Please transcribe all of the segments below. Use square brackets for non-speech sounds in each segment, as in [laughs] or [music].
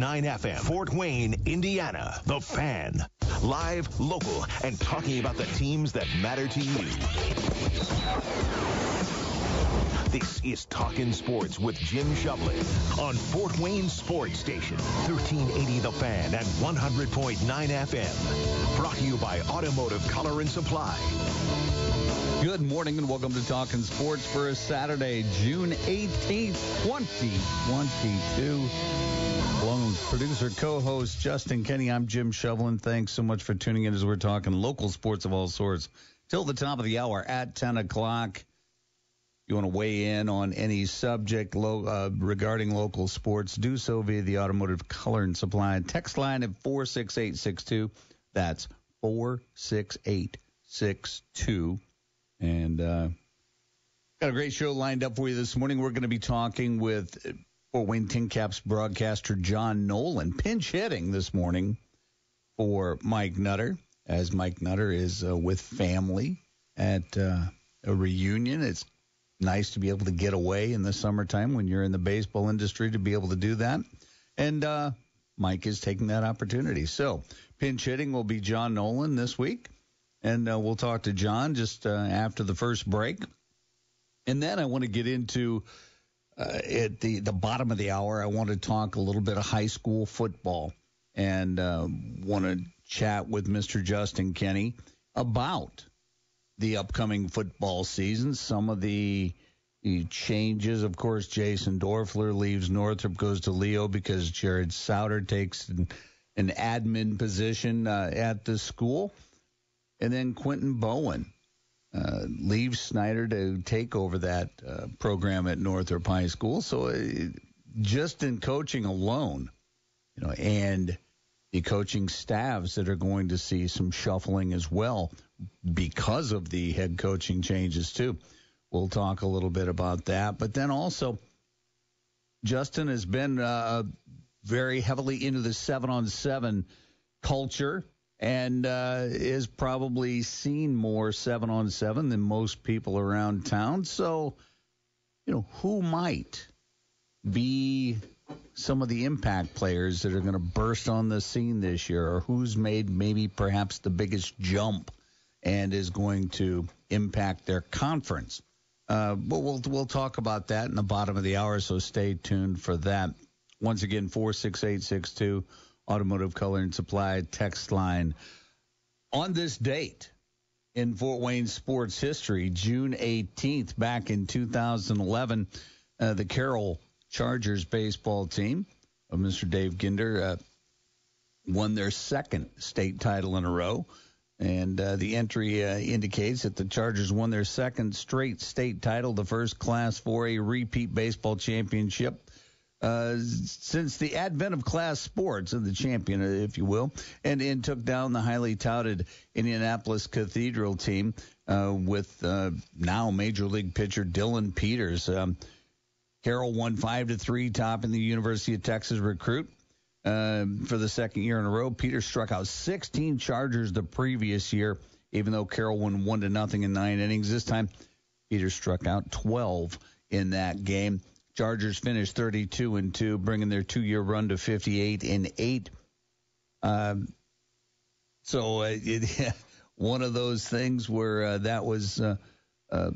FM, Fort Wayne, Indiana. The Fan. Live, local, and talking about the teams that matter to you. This is Talkin' Sports with Jim Shovlin on Fort Wayne Sports Station, 1380 The Fan and 100.9 FM. Brought to you by Automotive Color and Supply. Good morning and welcome to Talking Sports for Saturday, June 18th, 2022. With producer, co-host Justin Kenny, I'm Jim Shovlin. Thanks so much for tuning in as we're talking local sports of all sorts till the top of the hour at 10 o'clock. You want to weigh in on any subject lo- uh, regarding local sports? Do so via the Automotive Color and Supply text line at 46862. That's 46862. And uh, got a great show lined up for you this morning. We're going to be talking with Fort Wayne Tin Caps broadcaster John Nolan, pinch hitting this morning for Mike Nutter, as Mike Nutter is uh, with family at uh, a reunion. It's nice to be able to get away in the summertime when you're in the baseball industry to be able to do that. And uh, Mike is taking that opportunity. So, pinch hitting will be John Nolan this week and uh, we'll talk to John just uh, after the first break. And then I want to get into uh, at the the bottom of the hour. I want to talk a little bit of high school football and uh, want to chat with Mr. Justin Kenny about the upcoming football season. Some of the changes, of course, Jason Dorfler leaves Northrop, goes to Leo because Jared Souder takes an, an admin position uh, at the school. And then Quentin Bowen leaves Snider to take over that uh, program at Northrop High School. So uh, just in coaching alone, you know, and the coaching staffs that are going to see some shuffling as well because of the head coaching changes too. We'll talk a little bit about that, but then also Justin has been uh, very heavily into the seven on seven culture and uh, is probably seen more seven on seven than most people around town. So, you know, who might be some of the impact players that are going to burst on the scene this year, or who's made maybe perhaps the biggest jump and is going to impact their conference? Uh, but we'll we'll talk about that in the bottom of the hour, so stay tuned for that. Once again, four six eight six two Automotive Color and Supply text line. On this date in Fort Wayne sports history, June 18th, back in 2011, uh, the Carroll Chargers baseball team of Mr. Dave Ginder uh, won their second state title in a row. And uh, the entry uh, indicates that the Chargers won their second straight state title, the first Class 4A repeat baseball championship uh, since the advent of class sports and the champion, if you will, and, and took down the highly touted Indianapolis Cathedral team uh, with uh, now Major League pitcher Dillon Peters. Um, Carroll won five to three, topping the University of Texas recruit. Uh, for the second year in a row, Peters struck out 16 Chargers the previous year, even though Carroll won one to nothing in nine innings. This time, Peters struck out 12 in that game. Chargers finished 32 and 2, bringing their two year run to 58 and 8. Um, so uh, it, [laughs] one of those things where uh, that was uh, uh,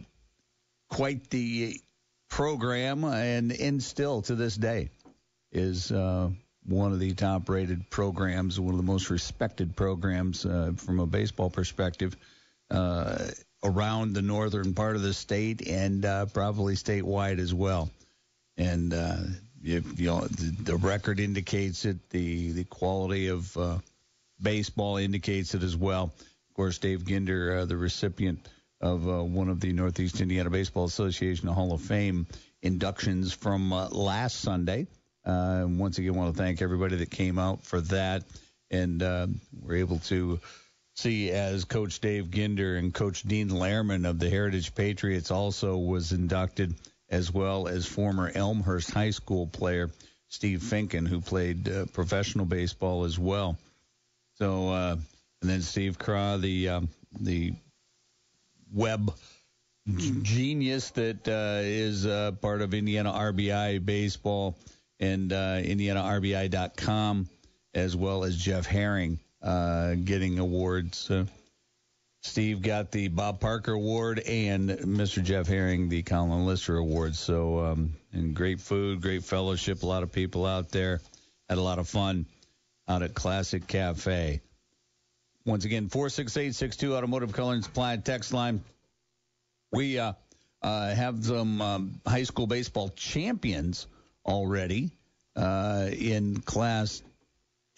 quite the program, and, and still to this day is uh, one of the top rated programs, one of the most respected programs uh, from a baseball perspective around the northern part of the state and probably statewide as well and uh, if, you know the, the, record indicates it, the the quality of uh, baseball indicates it as well. Of course, Dave Ginder, uh, the recipient of uh, one of the Northeast Indiana Baseball Association Hall of Fame inductions from uh, last Sunday. Uh, once again, want to thank everybody that came out for that, and we're able to see as Coach Dave Ginder and Coach Dean Lehrman of the Heritage Patriots also was inducted as well as former Elmhurst High School player Steve Finken, who played uh, professional baseball as well. So, uh, and then Steve Craw, the um, the web genius that uh, is uh, part of Indiana RBI baseball, and uh, IndianaRBI.com, as well as Jeff Herring uh, getting awards. Steve got the Bob Parker Award and Mr. Jeff Herring the Colin Lister Award. So, um, and great food, great fellowship, a lot of people out there. Had a lot of fun out at Classic Cafe. Once again, 46862 Automotive Color and Supply text line. We uh, uh, have some um, high school baseball champions already uh, in Class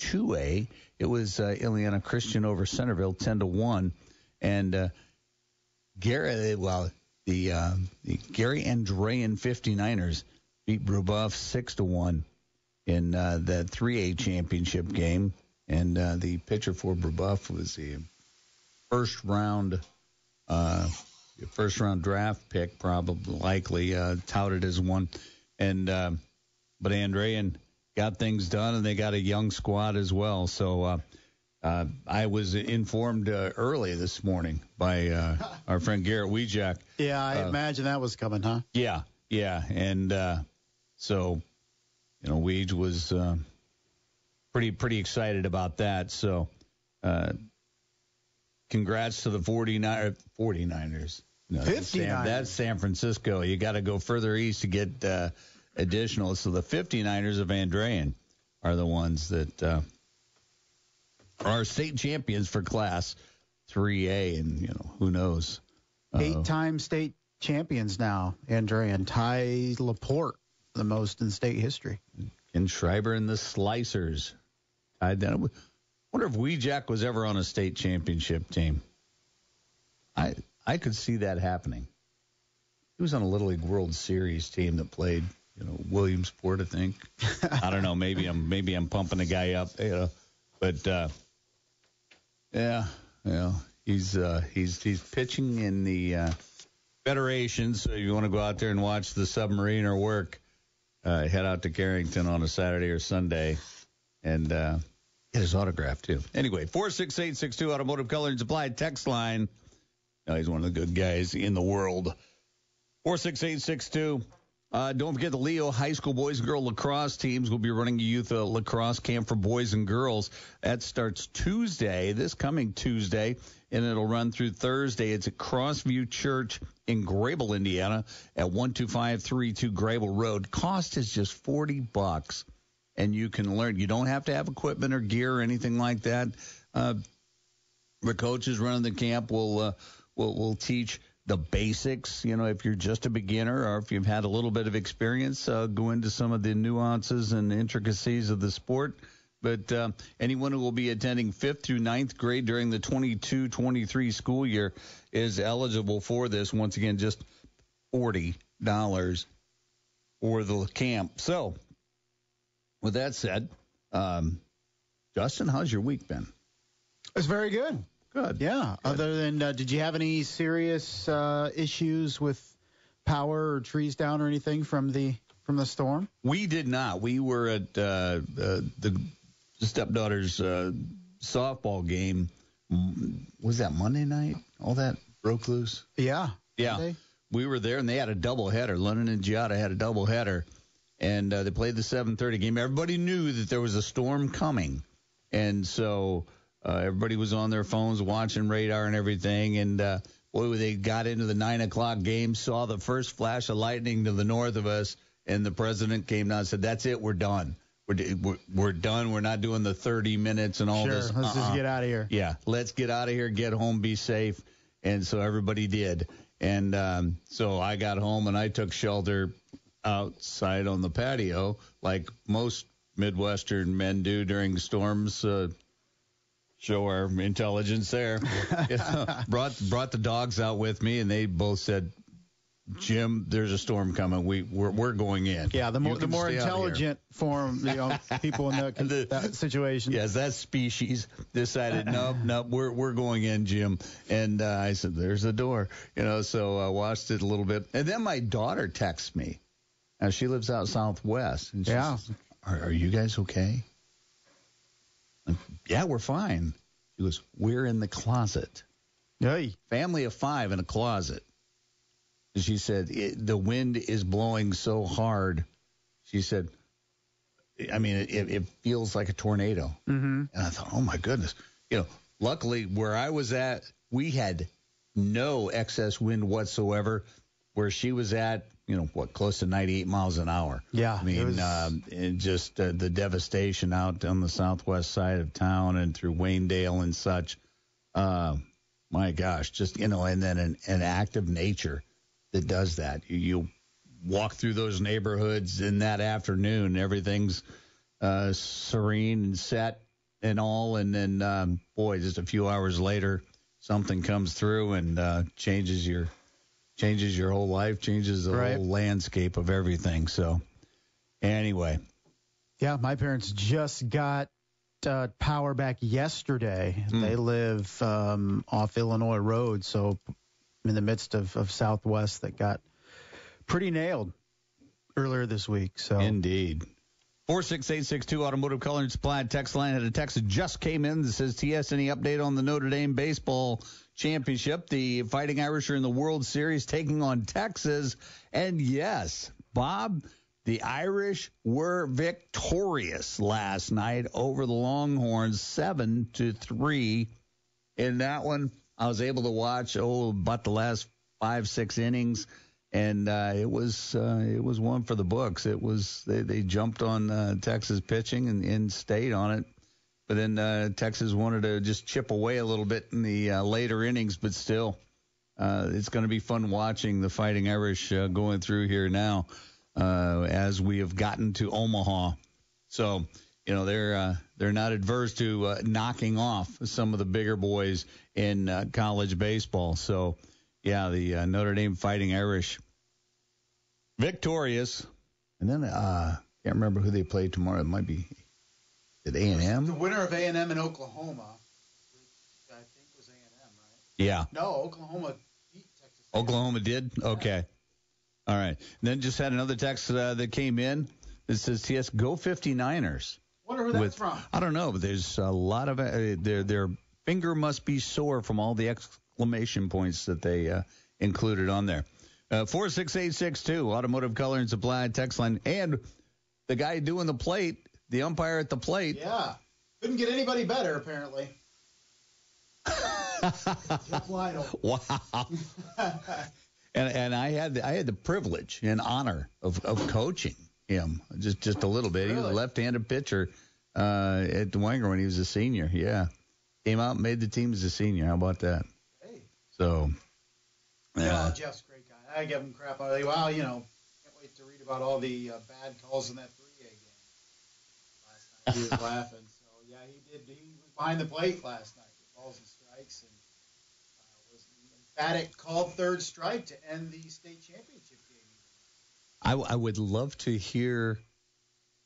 2A. It was uh, Indiana Christian over Centerville, 10 to 1. And uh, Gary, well, the, uh, the Gary Andrean 59ers beat Brebeuf 6 to 1 in uh, the 3A championship game. And uh, the pitcher for Brebeuf was the first round, uh, first round draft pick, probably likely uh, touted as one. And uh, but Andrean got things done, and they got a young squad as well. So uh, I was informed uh, early this morning by uh, our friend Garrett Weejak. Yeah, I Uh, imagine that was coming, huh? Yeah, yeah, and uh, so you know, Weege was uh, pretty pretty excited about that. So, uh, congrats to the 49 49ers. No, that's San, 59ers. that's San Francisco. You got to go further east to get uh, additional. So the 59ers of Andrean are the ones that uh, are our state champions for Class 3A, and you know who knows. Uh, Eight-time state champions now, Andrean tie La Porte, the most in state history. and Schreiber and the Slicers. I wonder if Weejack was ever on a state championship team. I I could see that happening. He was on a Little League World Series team that played, you know, Williamsport, I think. [laughs] I don't know. Maybe I'm maybe I'm pumping the guy up, you know, but uh, yeah, yeah, he's uh, he's he's pitching in the uh, Federation. So if you want to go out there and watch the submariner work uh, head out to Carrington on a Saturday or Sunday and uh, get his autograph too. Anyway, four six eight six two Automotive Color and Supply text line. No, he's one of the good guys in the world. Four six eight six two. Uh, don't forget the Leo High School boys and girl lacrosse teams will be running a youth uh, lacrosse camp for boys and girls. That starts Tuesday, this coming Tuesday, and it'll run through Thursday. It's at Crossview Church in Grabill, Indiana, at 12532 Grabill Road. Cost is just 40 bucks, and you can learn. You don't have to have equipment or gear or anything like that. Uh, the coaches running the camp will uh, will will teach the basics. You know, if you're just a beginner or if you've had a little bit of experience, uh, go into some of the nuances and intricacies of the sport. But uh, anyone who will be attending fifth through ninth grade during the 22-23 school year is eligible for this. Once again, just forty dollars for the camp. So, with that said, um, Justin, how's your week been? It's very good. Good. Yeah. Other than, uh, did you have any serious uh, issues with power or trees down or anything from the from the storm? We did not. We were at uh, uh, the stepdaughter's uh, softball game. Mm, Was that Monday night? All that broke loose. Yeah. Yeah, Monday? we were there, and they had a doubleheader. London and Giada had a doubleheader, and uh, they played the 7:30 game. Everybody knew that there was a storm coming, and so uh, everybody was on their phones watching radar and everything. And uh, boy, they got into the nine o'clock game, saw the first flash of lightning to the north of us, and the president came down and said, "That's it, we're done. We're we're, we're done. We're not doing the 30 minutes and all Sure. this. Let's just Uh-uh. get out of here. Yeah, let's get out of here, get home, be safe. And so everybody did. And um, so I got home and I took shelter outside on the patio, like most Midwestern men do during storms. Uh, show our intelligence there. [laughs] You know, brought brought the dogs out with me, and they both said, "Jim, there's a storm coming. We we're, we're going in." Yeah. The more the more stay out here." intelligent form, you know, [laughs] people in that, The- that situation. Yes, that species decided, nope, nope, we're we're going in, Jim. And uh, I said, there's the door, you know. So I watched it a little bit, and then my daughter texts me. Now she lives out southwest, and she Yeah. says, are, are you guys okay? Yeah, we're fine. She goes, we're in the closet. Hey. Family of five in a closet. She said, it, the wind is blowing so hard. She said, I mean, it, it feels like a tornado. Mm-hmm. And I thought, oh my goodness. You know, luckily where I was at, we had no excess wind whatsoever. Where she was at, you know, what, close to 98 miles an hour. Yeah. I mean, was... um, just uh, the devastation out on the southwest side of town and through Waynedale and such. Uh, my gosh, just, you know, and then an, an act of nature that does that. You, you walk through those neighborhoods in that afternoon, everything's uh, serene and set and all, and then um, boy, just a few hours later, something comes through and uh, changes your changes your whole life, changes the right. whole landscape of everything. So, anyway, yeah, my parents just got uh, power back yesterday. Mm. They live um, off Illinois Road, so in the midst of, of Southwest that got pretty nailed earlier this week. So indeed. 46862 Automotive Color and Supply text line had a text that just came in that says, TS, any update on the Notre Dame baseball championship? The Fighting Irish are in the World Series taking on Texas. And yes, Bob, the Irish were victorious last night over the Longhorns, 7 to 3. In that one, I was able to watch, oh, about the last five, six innings and uh, it was uh, it was one for the books. It was they, they jumped on uh, Texas pitching and, and stayed on it, but then uh, Texas wanted to just chip away a little bit in the uh, later innings. But still, uh, it's going to be fun watching the Fighting Irish uh, going through here now uh, as we have gotten to Omaha. So you know they're uh, they're not adverse to uh, knocking off some of the bigger boys in uh, college baseball. So. Yeah, the uh, Notre Dame Fighting Irish victorious, and then uh, can't remember who they play tomorrow. It might be at A and M? the winner of A and M in Oklahoma, which I think was A and M, right? Yeah, No, Oklahoma beat Texas. Oklahoma did. Okay, all right. And then just had another text uh, that came in It says, "TS, go 59ers." Wonder who that's With- from. I don't know, but there's a lot of uh, their their finger must be sore from all the exclamation points that they uh, included on there. Uh, four six eight six two automotive color and supply text line, and the guy doing the plate, the umpire at the plate. Yeah, couldn't get anybody better apparently. [laughs] Wow. [laughs] and and I had the, I had the privilege and honor of, of coaching him just just a little bit. He was a left-handed pitcher uh, at Dwenger when he was a senior. Yeah, came out and made the team as a senior. How about that? Hey. So, Yeah, yeah, Jeff's a great guy. I give him crap. I well, you know, can't wait to read about all the uh, bad calls in that 3A game last night. He was laughing. So yeah, he did. He was behind the plate last night with balls and strikes, and uh, was emphatic called third strike to end the state championship game. I, I would love to hear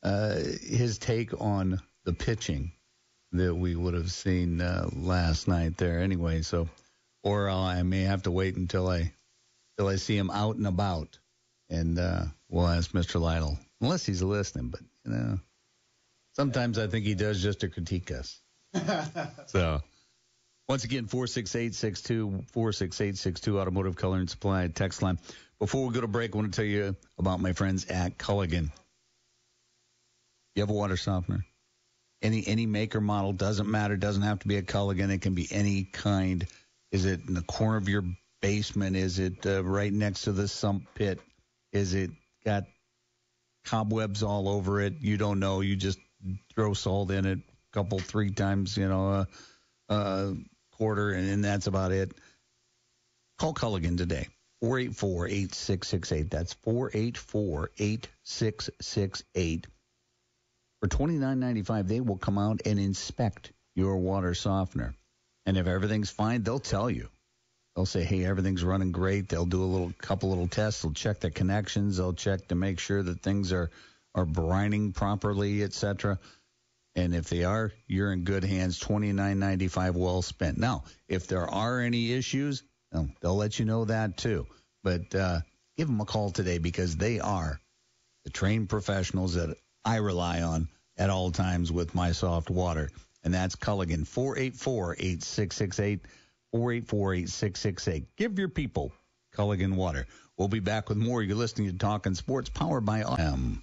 uh, his take on the pitching that we would have seen uh, last night there. Anyway, so or I may have to wait until I till I see him out and about, and uh, we'll ask Mr. Lytle unless he's listening. But you know, sometimes I think he does just to critique us. [laughs] So. Once again, 46862, 46862, Automotive Color and Supply text line. Before we go to break, I want to tell you about my friends at Culligan. You have a water softener? Any any make or model doesn't matter. Doesn't have to be a Culligan. It can be any kind. Is it in the corner of your basement? Is it uh, right next to the sump pit? Is it got cobwebs all over it? You don't know. You just throw salt in it a couple, three times, you know, a, uh, quarter, and, and that's about it. Call Culligan today. 484 8668. That's 484 8668. For $29.95, they will come out and inspect your water softener. And if everything's fine, they'll tell you. They'll say, hey, everything's running great. They'll do a little couple little tests. They'll check the connections. They'll check to make sure that things are, are brining properly, etc. And if they are, you're in good hands. Twenty nine ninety five, well spent. Now, if there are any issues, um, they'll let you know that too. But uh, give them a call today because they are the trained professionals that I rely on at all times with my soft water. And that's Culligan, 484 8668, 484 8668. Give your people Culligan water. We'll be back with more. You're listening to Talking Sports, powered by M.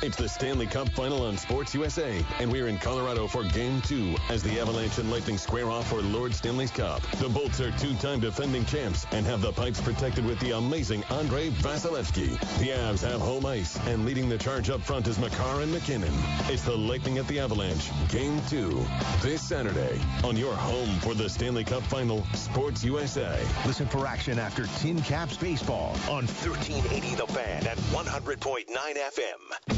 It's the Stanley Cup final on Sports USA, and we're in Colorado for Game 2 as the Avalanche and Lightning square off for Lord Stanley's Cup. The Bolts are two-time defending champs and have the pipes protected with the amazing Andrei Vasilevskiy. The Avs have home ice, and leading the charge up front is Makar and MacKinnon. It's the Lightning at the Avalanche, Game 2, this Saturday on your home for the Stanley Cup final, Sports USA. Listen for action after Tin Caps Baseball on 1380 The Fan at 100.9 FM.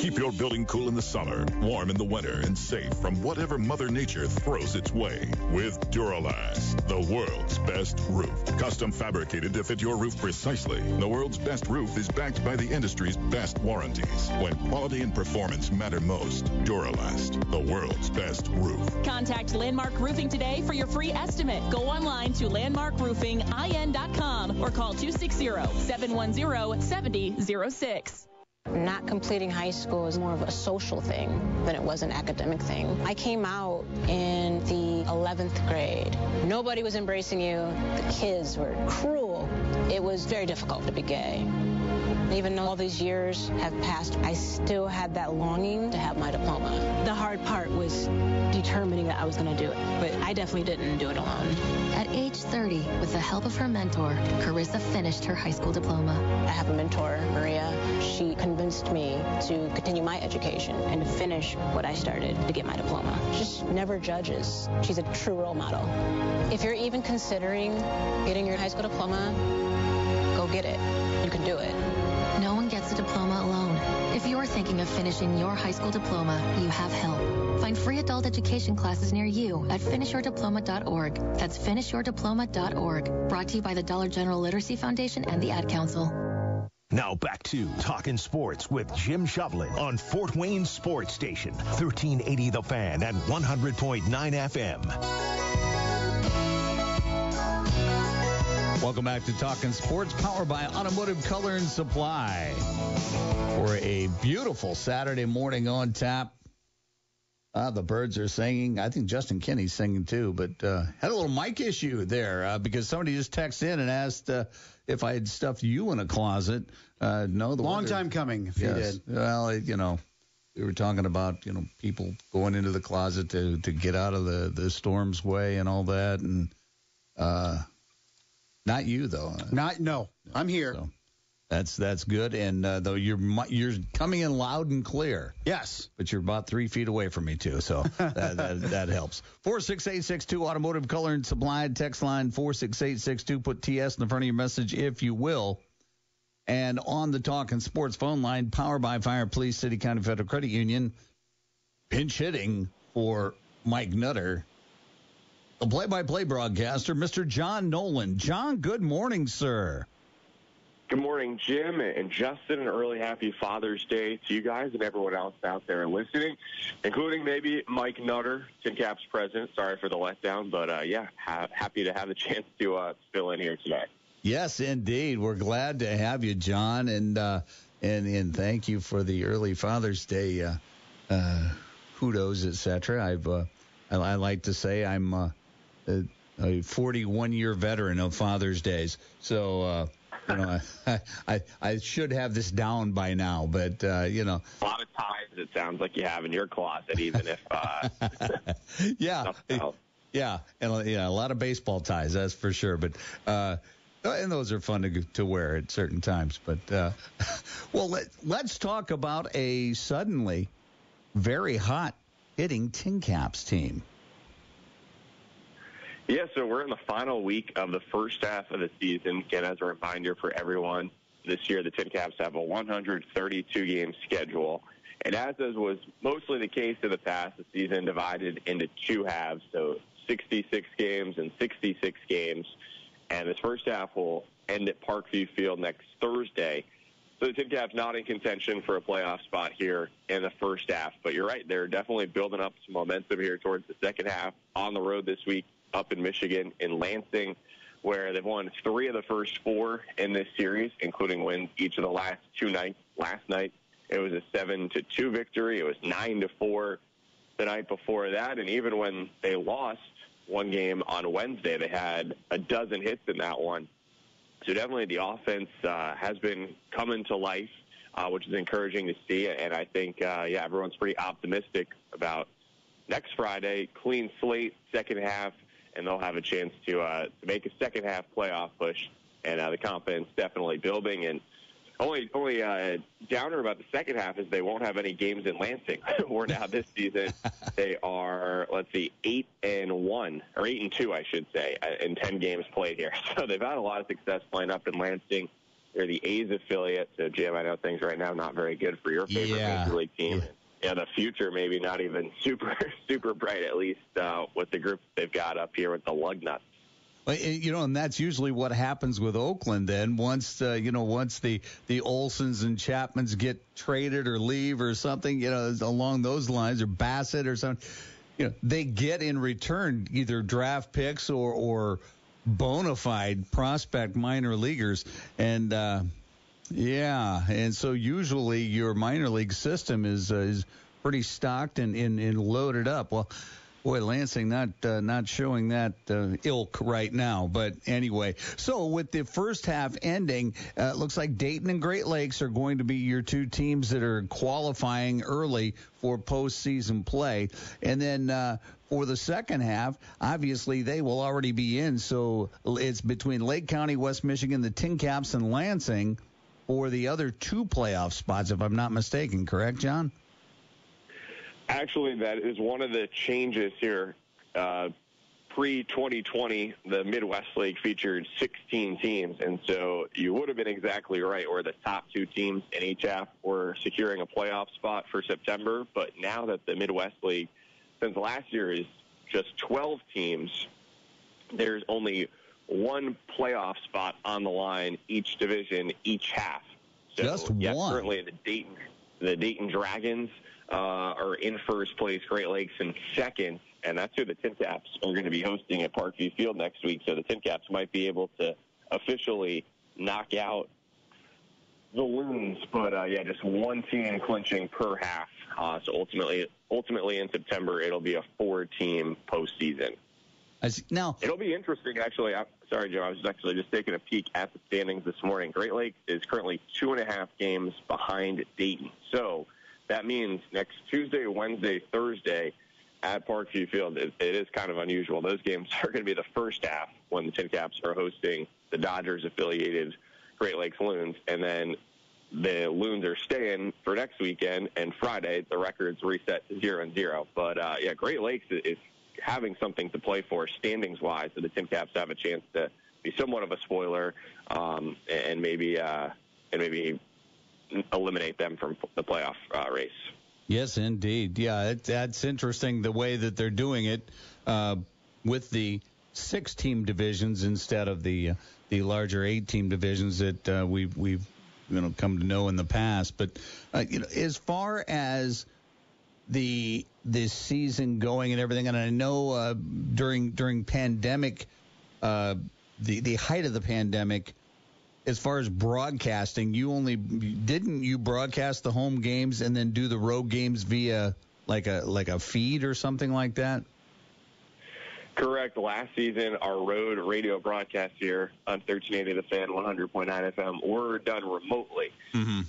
Keep your building cool in the summer, warm in the winter, and safe from whatever Mother Nature throws its way with Duro-Last, the world's best roof. Custom fabricated to fit your roof precisely. The world's best roof is backed by the industry's best warranties. When quality and performance matter most, Duro-Last, the world's best roof. Contact Landmark Roofing today for your free estimate. Go online to landmarkroofinginc.com or call 260-710-7006. Not completing high school is more of a social thing than it was an academic thing. I came out in the 11th grade. Nobody was embracing you. The kids were cruel. It was very difficult to be gay. Even though all these years have passed, I still had that longing to have my diploma. The hard part was determining that I was going to do it, but I definitely didn't do it alone. At age 30, with the help of her mentor, Carissa finished her high school diploma. I have a mentor, Maria. She convinced me to continue my education and to finish what I started to get my diploma. She Just never judges. She's a true role model. If you're even considering getting your high school diploma, go get it. You can do it. Diploma alone. If you're thinking of finishing your high school diploma, you have help. Find free adult education classes near you at finishyourdiploma.org. That's finishyourdiploma.org. Brought to you by the Dollar General Literacy Foundation and the Ad Council. Now back to Talking Sports with Jim Shovlin on Fort Wayne Sports Station, 1380 The Fan and 100.9 FM. Welcome back to Talking Sports, powered by Automotive Color and Supply. For a beautiful Saturday morning on tap. Uh, the birds are singing. I think Justin Kenny's singing too, but uh, had a little mic issue there uh, because somebody just texted in and asked uh, if I had stuffed you in a closet. Uh, no, the Long weather- time coming, if you Yes. did. Well, you know, we were talking about you know people going into the closet to to get out of the the storm's way and all that, and uh, not you though. Not no. I'm here. So that's that's good, and uh, though you're you're coming in loud and clear. Yes. But you're about three feet away from me too, so [laughs] that that, that helps. Four six eight six two Automotive Color and supply text line four six eight six two. Put TS in the front of your message if you will. And on the talk and Sports phone line, powered by Fire Police City County Federal Credit Union, pinch hitting for Mike Nutter, the play-by-play broadcaster, Mr. John Nolan. John, good morning, sir. Good morning, Jim and Justin. An early happy Father's Day to you guys and everyone else out there listening, including maybe Mike Nutter, Tin Caps president. Sorry for the letdown, but uh, yeah, ha- happy to have the [laughs] chance to uh, fill in here tonight. Yes, indeed. We're glad to have you, John. And uh, and and thank you for the early Father's Day uh, uh, kudos, etc. I've uh, I, I, like to say I'm a 41 year veteran of Father's Days, so. Uh, you know, [laughs] I, I I should have this down by now, but uh, you know, a lot of ties. It sounds like you have in your closet, even if. Uh, [laughs] yeah, yeah, and yeah, a lot of baseball ties, that's for sure. But uh, and those are fun to to wear at certain times. But uh, [laughs] well, let, let's talk about a suddenly very hot hitting Tin Caps team. Yeah, so we're in the final week of the first half of the season. Again, as a reminder for everyone, this year the Tin Caps have a 132 game schedule. And as was mostly the case in the past, the season divided into two halves, so 66 games and 66 games. And this first half will end at Parkview Field next Thursday. So the Tin Caps not in contention for a playoff spot here in the first half. But you're right, they're definitely building up some momentum here towards the second half on the road this week up in Michigan in Lansing, where they've won three of the first four in this series, including wins each of the last two nights. Last night it was a seven to two victory. It was nine to four the night before that, and even when they lost one game on Wednesday, they had a dozen hits in that one. So definitely the offense uh, has been coming to life, uh, which is encouraging to see. And I think, uh, yeah, everyone's pretty optimistic about next Friday, clean slate, second half, and they'll have a chance to uh, make a second half playoff push. And uh, the confidence definitely building. And only only uh, downer about the second half is they won't have any games in Lansing. [laughs] Where now this season [laughs] they are let's see eight and one or eight and two I should say uh, in ten games played here. [laughs] So they've had a lot of success playing up in Lansing. They're the A's affiliate. So Jim, I know things right now not very good for your favorite yeah. major league team. Yeah yeah, the future maybe not even [laughs] super super bright at least uh, with the group they've got up here with the Lugnuts. You know, and that's usually what happens with Oakland. Then once uh, you know, once the the Olsons and Chapmans get traded or leave or something, you know, along those lines, or Bassitt or something, you know, they get in return either draft picks or or bona fide prospect minor leaguers, and uh, yeah, and so usually your minor league system is uh, is pretty stocked and, and, and loaded up. Well, boy, Lansing not uh, not showing that uh, ilk right now. But anyway, so with the first half ending, uh, it looks like Dayton and Great Lakes are going to be your two teams that are qualifying early for postseason play, and then. Uh, for the second half, obviously they will already be in. So it's between Lake County, West Michigan, the Tin Caps, and Lansing for the other two playoff spots, if I'm not mistaken. Correct, John? Actually, that is one of the changes here. Uh, Pre 2020, the Midwest League featured 16 teams, and so you would have been exactly right where the top two teams in half were securing a playoff spot for September. But now that the Midwest League, since last year, is just 12 teams, there's only one playoff spot on the line each division each half. So, Just yes, one. Currently, the Dayton the Dayton Dragons uh, are in first place. Great Lakes in second, and that's who the Tin Caps are going to be hosting at Parkview Field next week. So the Tin Caps might be able to officially knock out the Loons, but uh, yeah, just one team clinching per half. Uh, so ultimately, ultimately in September, it'll be a four-team postseason. As, now it'll be interesting. Actually, I'm sorry, Joe. I was actually just taking a peek at the standings this morning. Great Lakes is currently two and a half games behind Dayton. So that means next Tuesday, Wednesday, Thursday at Parkview Field, it, it is kind of unusual. Those games [laughs] are going to be the first half when the Tin Caps are hosting the Dodgers affiliated Great Lakes Loons, and then the Loons are staying for next weekend, and Friday the records reset to zero and zero. But uh, yeah, Great Lakes is having something to play for standings wise, so the Tin Caps have a chance to be somewhat of a spoiler um, and maybe uh, and maybe eliminate them from the playoff uh, race. Yes, indeed. Yeah, it, that's interesting the way that they're doing it uh, with the six team divisions instead of the uh, the larger eight team divisions that uh, we've we've you know come to know in the past. But uh, you know, as far as the this season going and everything. And I know uh, during during pandemic, uh, the the height of the pandemic, as far as broadcasting, you only didn't you broadcast the home games and then do the road games via like a like a feed or something like that? Correct. Last season, our road radio broadcasts here on 1380 The Fan, 100.9 FM, were done remotely. Mm-hmm.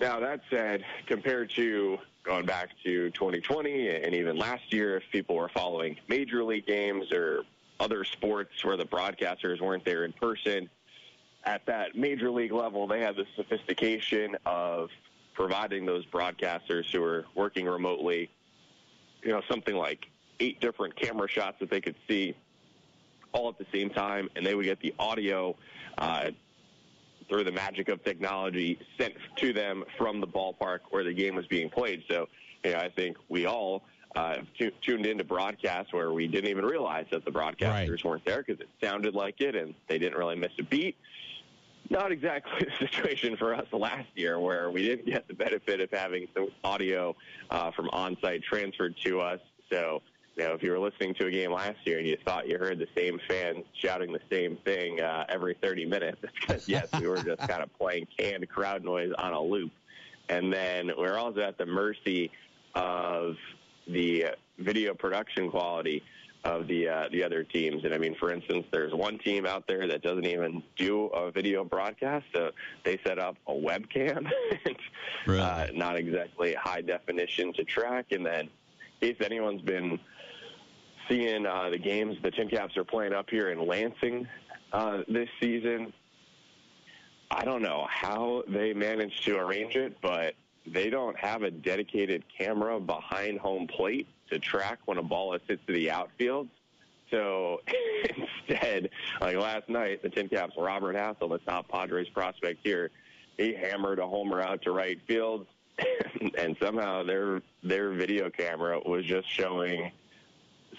Now, that said, compared to going back to 2020 and even last year, if people were following major league games or other sports where the broadcasters weren't there in person, at that major league level, they had the sophistication of providing those broadcasters who were working remotely, you know, something like eight different camera shots that they could see all at the same time, and they would get the audio uh, through the magic of technology sent to them from the ballpark where the game was being played. So, you know, I think we all uh, t- tuned into broadcasts where we didn't even realize that the broadcasters right. weren't there because it sounded like it and they didn't really miss a beat. Not exactly [laughs] the situation for us last year where we didn't get the benefit of having some audio uh, from on-site transferred to us. So, you know, if you were listening to a game last year and you thought you heard the same fans shouting the same thing uh, every 30 minutes, [laughs] it's because, yes, we were just kind of playing canned crowd noise on a loop. And then we're also at the mercy of the video production quality of the uh, the other teams. And I mean, for instance, there's one team out there that doesn't even do a video broadcast. So they set up a webcam, [laughs] really? uh, not exactly high definition to track. And then, if anyone's been seeing uh, the games the Tin Caps are playing up here in Lansing uh, this season. I don't know how they managed to arrange it, but they don't have a dedicated camera behind home plate to track when a ball is hit to the outfield. So [laughs] instead, like last night, the Tin Caps, Robert Hassell, the top Padres prospect here, he hammered a homer out to right field, [laughs] and somehow their their video camera was just showing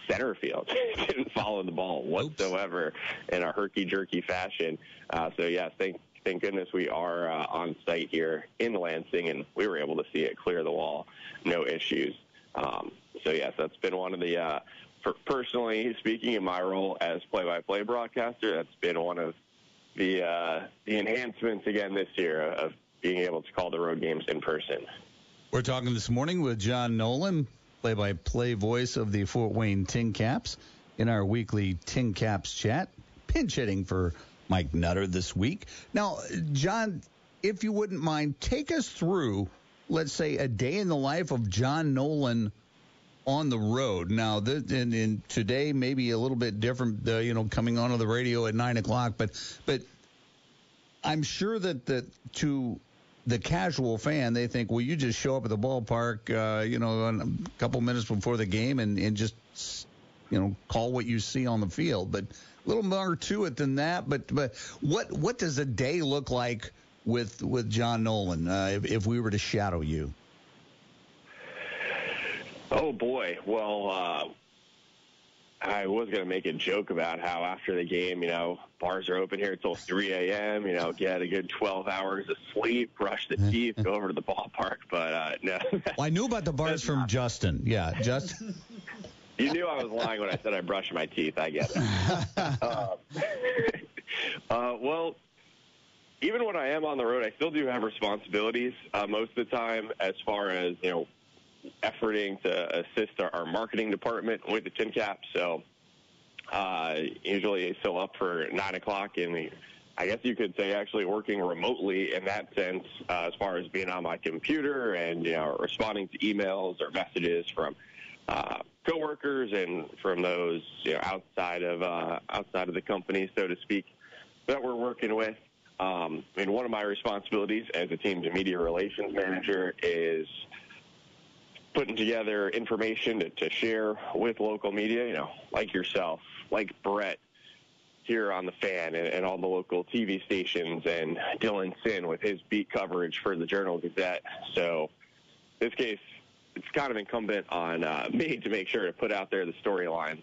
center field. [laughs] Didn't follow the ball whatsoever in a herky jerky fashion. Uh, so yes, thank thank goodness we are uh, on site here in Lansing, and we were able to see it clear the wall, no issues. Um, so yes, that's been one of the. Uh, for personally speaking, in my role as play-by-play broadcaster, that's been one of the uh, the enhancements again this year of being able to call the road games in person. We're talking this morning with John Nolan, play by play voice of the Fort Wayne Tin Caps in our weekly Tin Caps chat. Pinch hitting for Mike Nutter this week. Now, John, if you wouldn't mind, take us through, let's say, a day in the life of John Nolan on the road. Now, this, and, and today maybe a little bit different, uh, you know, coming onto the radio at nine o'clock, but but I'm sure that that to the casual fan, they think, well, you just show up at the ballpark, uh, you know, a couple minutes before the game and, and just, you know, call what you see on the field. But a little more to it than that. But but what what does a day look like with with John Nolan uh, if, if we were to shadow you? Oh boy, well. Uh I was going to make a joke about how after the game, you know, bars are open here until 3 a.m., you know, get a good 12 hours of sleep, brush the teeth, go over to the ballpark. But, uh, no. Well, I knew about the bars [laughs] from not. Justin. Yeah, Justin. [laughs] You knew I was lying when I said I brushed my teeth. I get it. [laughs] uh, uh, well, even when I am on the road, I still do have responsibilities uh, most of the time as far as, you know, efforting to assist our, our marketing department with the Tin Cap. So uh, usually still up for 9 o'clock and I guess you could say actually working remotely in that sense uh, as far as being on my computer and you know responding to emails or messages from uh, coworkers and from those you know outside of uh, outside of the company so to speak that we're working with. Um, I mean, one of my responsibilities as a team's media relations manager is putting together information to, to share with local media, you know, like yourself, like Brett here on the fan and, and, all the local TV stations and Dylan Sinn with his beat coverage for the Journal Gazette. So in this case, it's kind of incumbent on uh, me to make sure to put out there the storyline.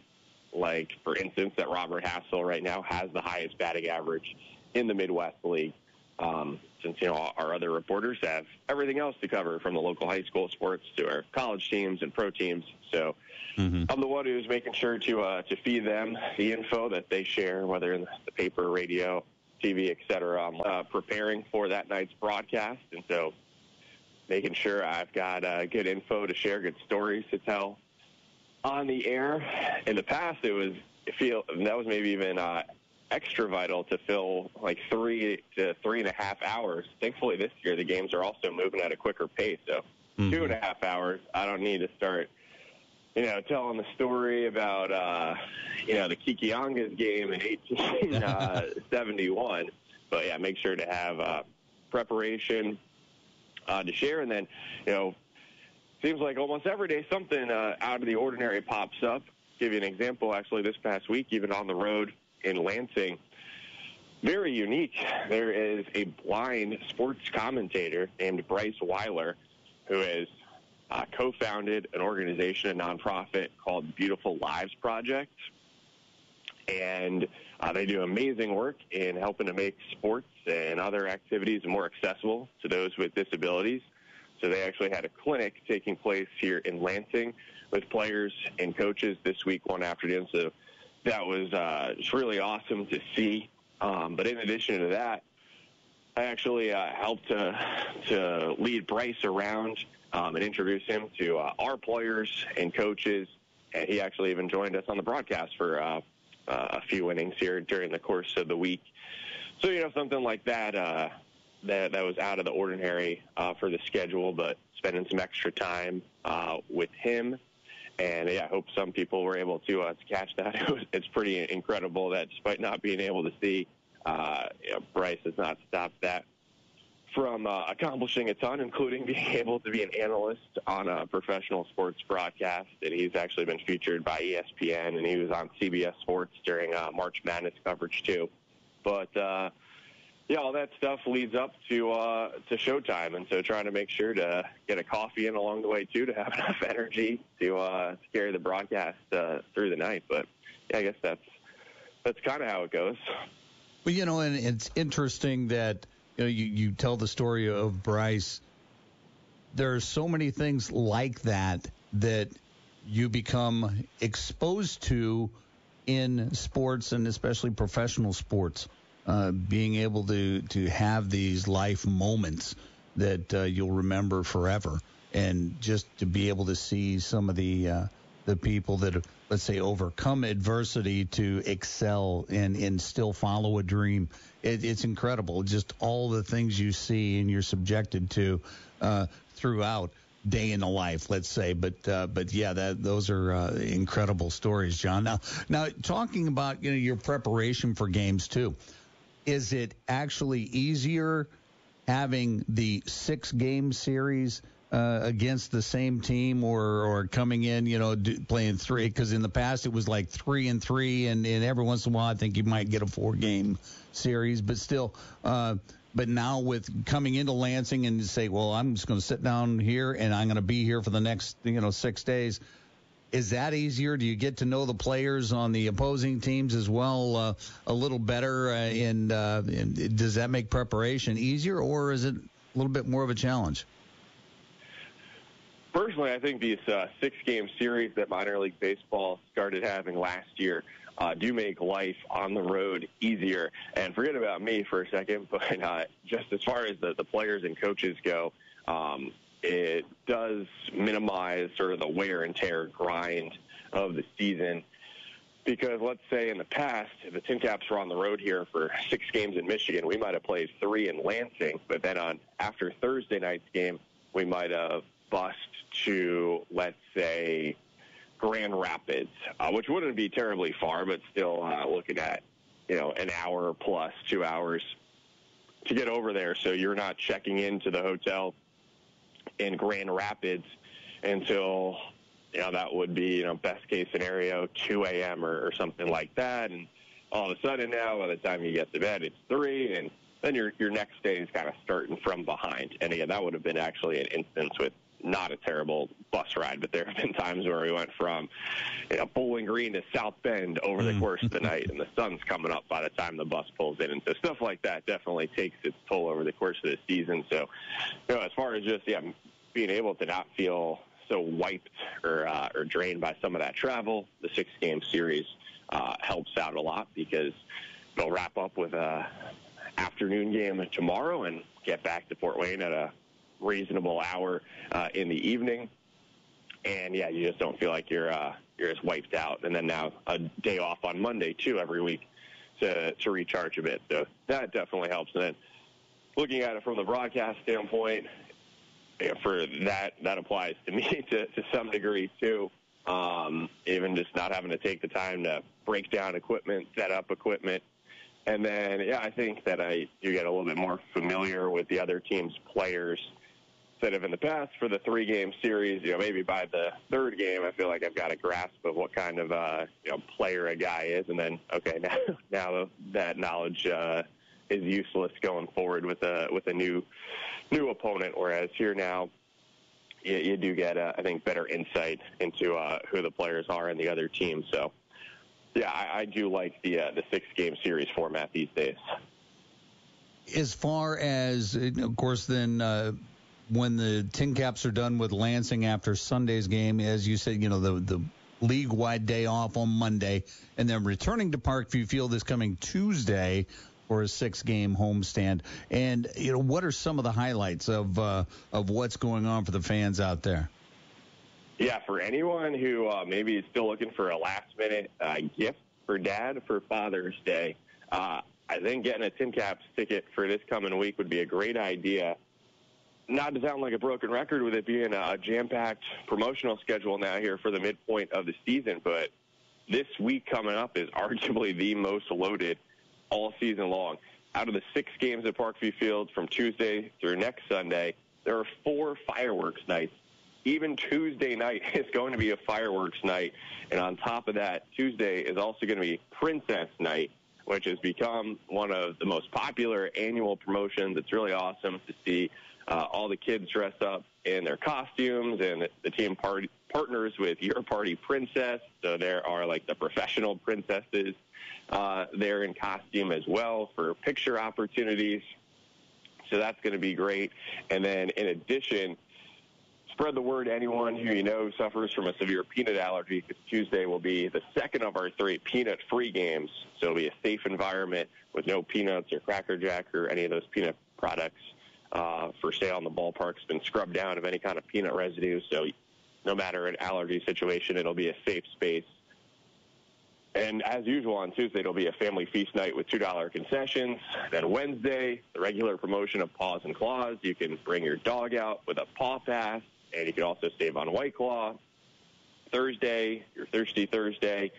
Like, for instance, that Robert Hassell right now has the highest batting average in the Midwest League. Um, since you know our other reporters have everything else to cover from the local high school sports to our college teams and pro teams. So mm-hmm. I'm the one who's making sure to uh, to feed them the info that they share, whether in the paper, radio, TV, et cetera. I'm uh, preparing for that night's broadcast, and so making sure I've got uh, good info to share, good stories to tell on the air. In the past, it was feel that was maybe even uh, extra vital to fill like three to three and a half hours. Thankfully, this year the games are also moving at a quicker pace, so mm-hmm. two and a half hours. I don't need to start, you know, telling the story about uh, you know the Kekiongas game in 1871. Uh, [laughs] but yeah, make sure to have uh, preparation uh, to share, and then you know seems like almost every day something uh, out of the ordinary pops up. Give you an example. Actually, this past week, even on the road in Lansing, very unique. There is a blind sports commentator named Bryce Weiler, who has uh, co-founded an organization, a nonprofit called Beautiful Lives Project, and uh, they do amazing work in helping to make sports and other activities more accessible to those with disabilities. So they actually had a clinic taking place here in Lansing with players and coaches this week one afternoon. So that was uh, just really awesome to see. Um, but in addition to that, I actually uh, helped to, to lead Bryce around um, and introduce him to uh, our players and coaches. And he actually even joined us on the broadcast for uh, uh, a few innings here during the course of the week. So, you know, something like that uh, that that was out of the ordinary uh, for the schedule, but spending some extra time uh, with him. And yeah, I hope some people were able to, uh, to catch that. [laughs] It was, it's pretty incredible that despite not being able to see, uh, you know, Bryce has not stopped that from uh, accomplishing a ton, including [laughs] being able to be an analyst on a professional sports broadcast. And he's actually been featured by ESPN, and he was on CBS Sports during uh, March Madness coverage too. But uh, yeah, all that stuff leads up to uh, to showtime, and so trying to make sure to get a coffee in along the way too to have [laughs] enough energy to, uh, to carry the broadcast uh, through the night. But yeah, I guess that's that's kind of how it goes. Well, you know, and it's interesting that you know you, you tell the story of Bryce. There are so many things like that that you become exposed to in sports and especially professional sports uh, being able to to have these life moments that uh, you'll remember forever, and just to be able to see some of the uh, the people that let's say overcome adversity to excel and and still follow a dream. It, it's incredible. Just all the things you see and you're subjected to uh, throughout day in the life, let's say. But uh, but yeah, that those are uh, incredible stories, John. Now now talking about you know your preparation for games too is it actually easier having the six game series uh, against the same team or, or coming in, you know, do, playing three? Because in the past it was like three and three, and, and every once in a while I think you might get a four game series, but still. Uh, but now with coming into Lansing and say, well, I'm just going to sit down here and I'm going to be here for the next, you know, six days is that easier? Do you get to know the players on the opposing teams as well uh, a little better? Uh, and, uh, and does that make preparation easier, or is it a little bit more of a challenge? Personally, I think these uh, six-game series that minor league baseball started having last year uh, do make life on the road easier. And forget about me for a second, [laughs] but uh, just as far as the, the players and coaches go, um, it does minimize sort of the wear and tear grind of the season. Because let's say in the past, if the Tin Caps were on the road here for six games in Michigan, we might have played three in Lansing. But then on after Thursday night's game, we might have bust to let's say Grand Rapids, uh, which wouldn't be terribly far, but still uh, looking at you know an hour plus two hours to get over there. So you're not checking into the hotel in Grand Rapids until you know that would be you know best case scenario 2 a.m. Or, or something like that, and all of a sudden now by the time you get to bed it's three, and then your your next day is kind of starting from behind. And again, that would have been actually an instance with not a terrible bus ride, but there have been times where we went from you know, Bowling Green to South Bend over the mm. course of the night, and the sun's coming up by the time the bus pulls in, and so stuff like that definitely takes its toll over the course of the season. So, you know, as far as just yeah, being able to not feel so wiped or uh, or drained by some of that travel, the six game series uh, helps out a lot because they'll wrap up with a afternoon game tomorrow and get back to Fort Wayne at a reasonable hour uh, in the evening. And yeah, you just don't feel like you're uh, you're just wiped out. And then now a day off on Monday too every week to to recharge a bit. So that definitely helps. And then looking at it from the broadcast standpoint, for that that applies to [laughs] me to to some degree too. Um, even just not having to take the time to break down equipment, set up equipment, and then, yeah, I think that I do get a little bit more familiar with the other team's players instead of in the past for the three game series. You know, maybe by the third game, I feel like I've got a grasp of what kind of uh, you know player a guy is, and then okay, [laughs] now now that knowledge uh, is useless going forward with a with a new new opponent. Whereas here now, you, you do get, uh, I think, better insight into uh, who the players are and the other team. So yeah, I, I do like the uh, the six game series format these days. As far as, of course, then uh, when the Tin Caps are done with Lansing after Sunday's game, as you said, you know the the league wide day off on Monday, and then returning to Parkview Field this coming Tuesday for a six game homestand. And you know, what are some of the highlights of uh, of what's going on for the fans out there? Yeah, for anyone who uh, maybe is still looking for a last minute uh, gift for dad for Father's Day, uh, I think getting a Tin Caps ticket for this coming week would be a great idea. Not to sound like a broken record with it being a jam packed promotional schedule now here for the midpoint of the season, but this week coming up is [laughs] arguably the most loaded all season long. Out of the six games at Parkview Field from Tuesday through next Sunday, there are four fireworks nights even Tuesday night [laughs] is going to be a fireworks night. And on top of that, Tuesday is also going to be Princess Night, which has become one of the most popular annual promotions. It's really awesome to see uh, all the kids dress up in their costumes, and the team party, partners with Your Party Princess. So there are like the professional princesses uh, there in costume as well for picture opportunities. So that's going to be great. And then in addition, spread the word to anyone who you know suffers from a severe peanut allergy because Tuesday will be the second of our three peanut free games. So it'll be a safe environment with no peanuts or Cracker Jack or any of those peanut products uh, for sale in the ballpark. It's been scrubbed down of any kind of peanut residue. So no matter an allergy situation, it'll be a safe space. And as usual on Tuesday, it'll be a family feast night with $2 concessions. Then Wednesday, the regular promotion of Paws and Claws. You can bring your dog out with a paw pass and you can also save on White Claw. Thursday, your Thirsty Thursday,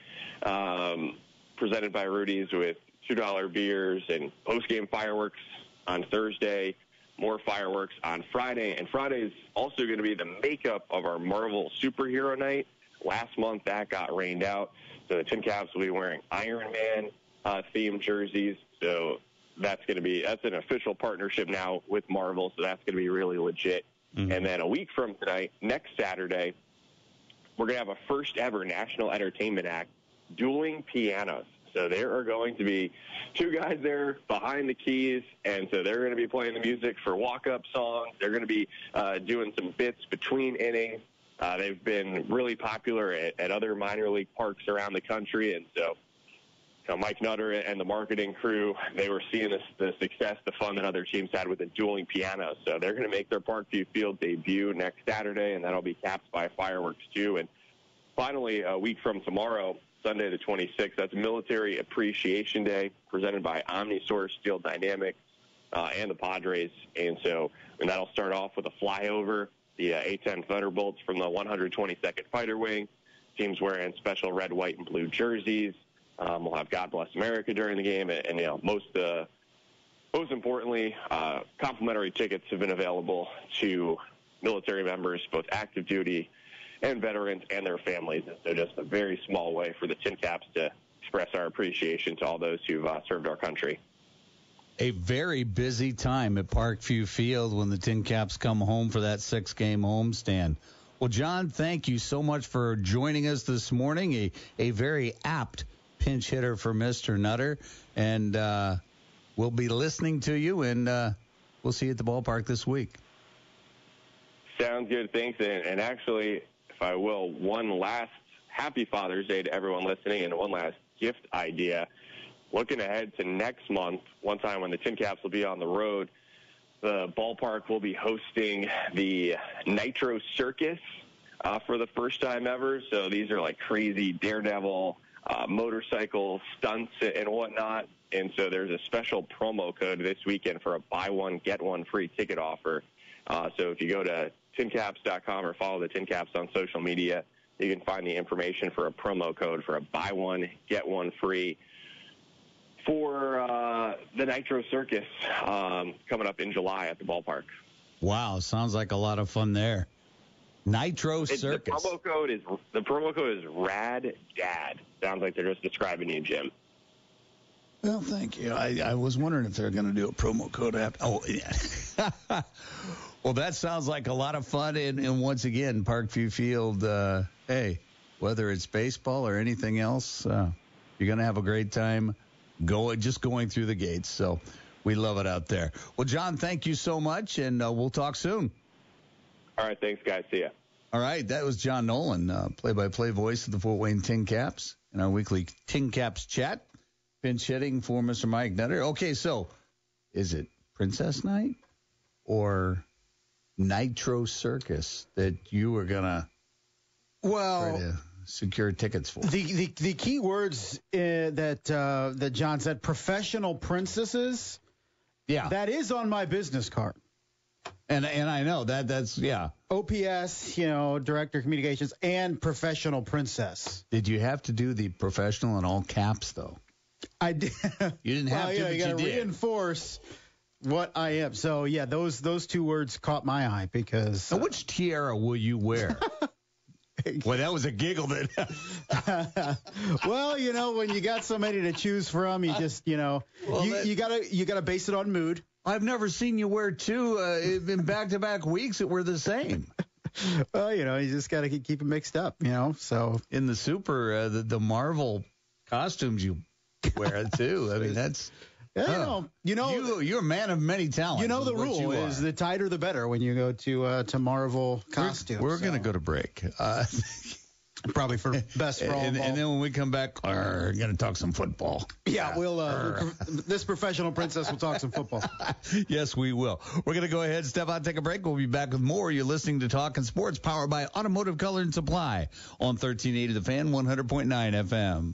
um, presented by Rudy's with $2 beers and post-game fireworks on Thursday, more fireworks on Friday. And Friday is also going to be the makeup of our Marvel Superhero Night. Last month, that got rained out. So the Tin Caps will be wearing Iron Man uh, themed jerseys. So that's going to be, that's an official partnership now with Marvel. So that's going to be really legit. Mm-hmm. And then a week from tonight, next Saturday, we're going to have a first ever national entertainment act, dueling pianos. So there are going to be two guys there behind the keys, and so they're going to be playing the music for walk-up songs. They're going to be uh, doing some bits between innings. Uh, they've been really popular at, at other minor league parks around the country, and so you know, Mike Nutter and the marketing crew, they were seeing this, the success, the fun that other teams had with the dueling pianos. So they're going to make their Parkview Field debut next Saturday, and that'll be capped by fireworks too. And finally, a week from tomorrow, Sunday the 26th, that's Military Appreciation Day, presented by OmniSource Steel Dynamics uh, and the Padres. And so, and that'll start off with a flyover, the uh, A-10 Thunderbolts from the 122nd Fighter Wing. Teams wearing special red, white, and blue jerseys. Um, we'll have God Bless America during the game, and, and you know most uh, most importantly, uh, complimentary tickets have been available to military members, both active duty and veterans, and their families. And so, just a very small way for the Tin Caps to express our appreciation to all those who've uh, served our country. A very busy time at Parkview Field when the Tin Caps come home for that six-game homestand. Well, John, thank you so much for joining us this morning. A, a very apt pinch hitter for Mr. Nutter. And uh, we'll be listening to you, and uh, we'll see you at the ballpark this week. Sounds good. Thanks. And, and actually, if I will, one last happy Father's Day to everyone listening, and one last gift idea. looking ahead to next month, one time when the Tin Caps will be on the road, the ballpark will be hosting the Nitro Circus uh, for the first time ever. So these are like crazy daredevil uh, motorcycle stunts and whatnot. And so there's a special promo code this weekend for a buy one, get one free ticket offer. Uh, so if you go to tincaps.com or follow the Tin Caps on social media, you can find the information for a promo code for a buy one, get one free for uh, the Nitro Circus um, coming up in July at the ballpark. Wow, sounds like a lot of fun there. Nitro It- Circus. The promo code is the promo code is Rad Dad. Sounds like they're just describing you, Jim. Well, thank you. I, I was wondering if they're going to do a promo code after. Oh, yeah. [laughs] well, that sounds like a lot of fun. And, and once again, Parkview Field, uh, hey, whether it's baseball or anything else, uh, you're going to have a great time going, just going through the gates. So we love it out there. Well, John, thank you so much, and uh, we'll talk soon. All right, thanks, guys. See ya. All right, that was John Nolan, uh, play-by-play voice of the Fort Wayne Tin Caps in our weekly Tin Caps chat. Pinch hitting for Mr. Mike Nutter. Okay, so is it Princess Night or Nitro Circus that you were gonna try Well, to secure tickets for? the the, the key words uh, that uh, that John said, professional princesses. Yeah, That is on my business card. and and I know that that's yeah. OPS, you know, director of communications, and professional princess. Did you have to do the professional in all caps though? I did. You didn't have well, to, yeah, but you you got to reinforce what I am. So yeah, those those two words caught my eye because Now, which tiara will you wear? [laughs] well, that was a giggle that. [laughs] [laughs] well, you know, when you got so many to choose from, you just, you know, Well, you, that- you gotta you gotta base it on mood. I've never seen you wear two uh, in back-to-back weeks that were the same. Well, you know, you just gotta keep, keep it mixed up, you know. So In the super, uh, the, the Marvel costumes you [laughs] wear it too. I mean, that's yeah, you know, you know, you. You're a man of many talents. you know the rule is the tighter the better when you go to uh, to Marvel costumes. We're so. gonna go to break. Uh, [laughs] probably for best for all. and, and then when we come back, we're gonna talk some football. yeah, we'll uh, [laughs] this professional princess will talk some football. yes, we will. We're going to go ahead and step out, take a break. We'll be back with more. You're listening to Talking Sports, powered by Automotive Color and Supply on 1380 The Fan, 100.9 FM.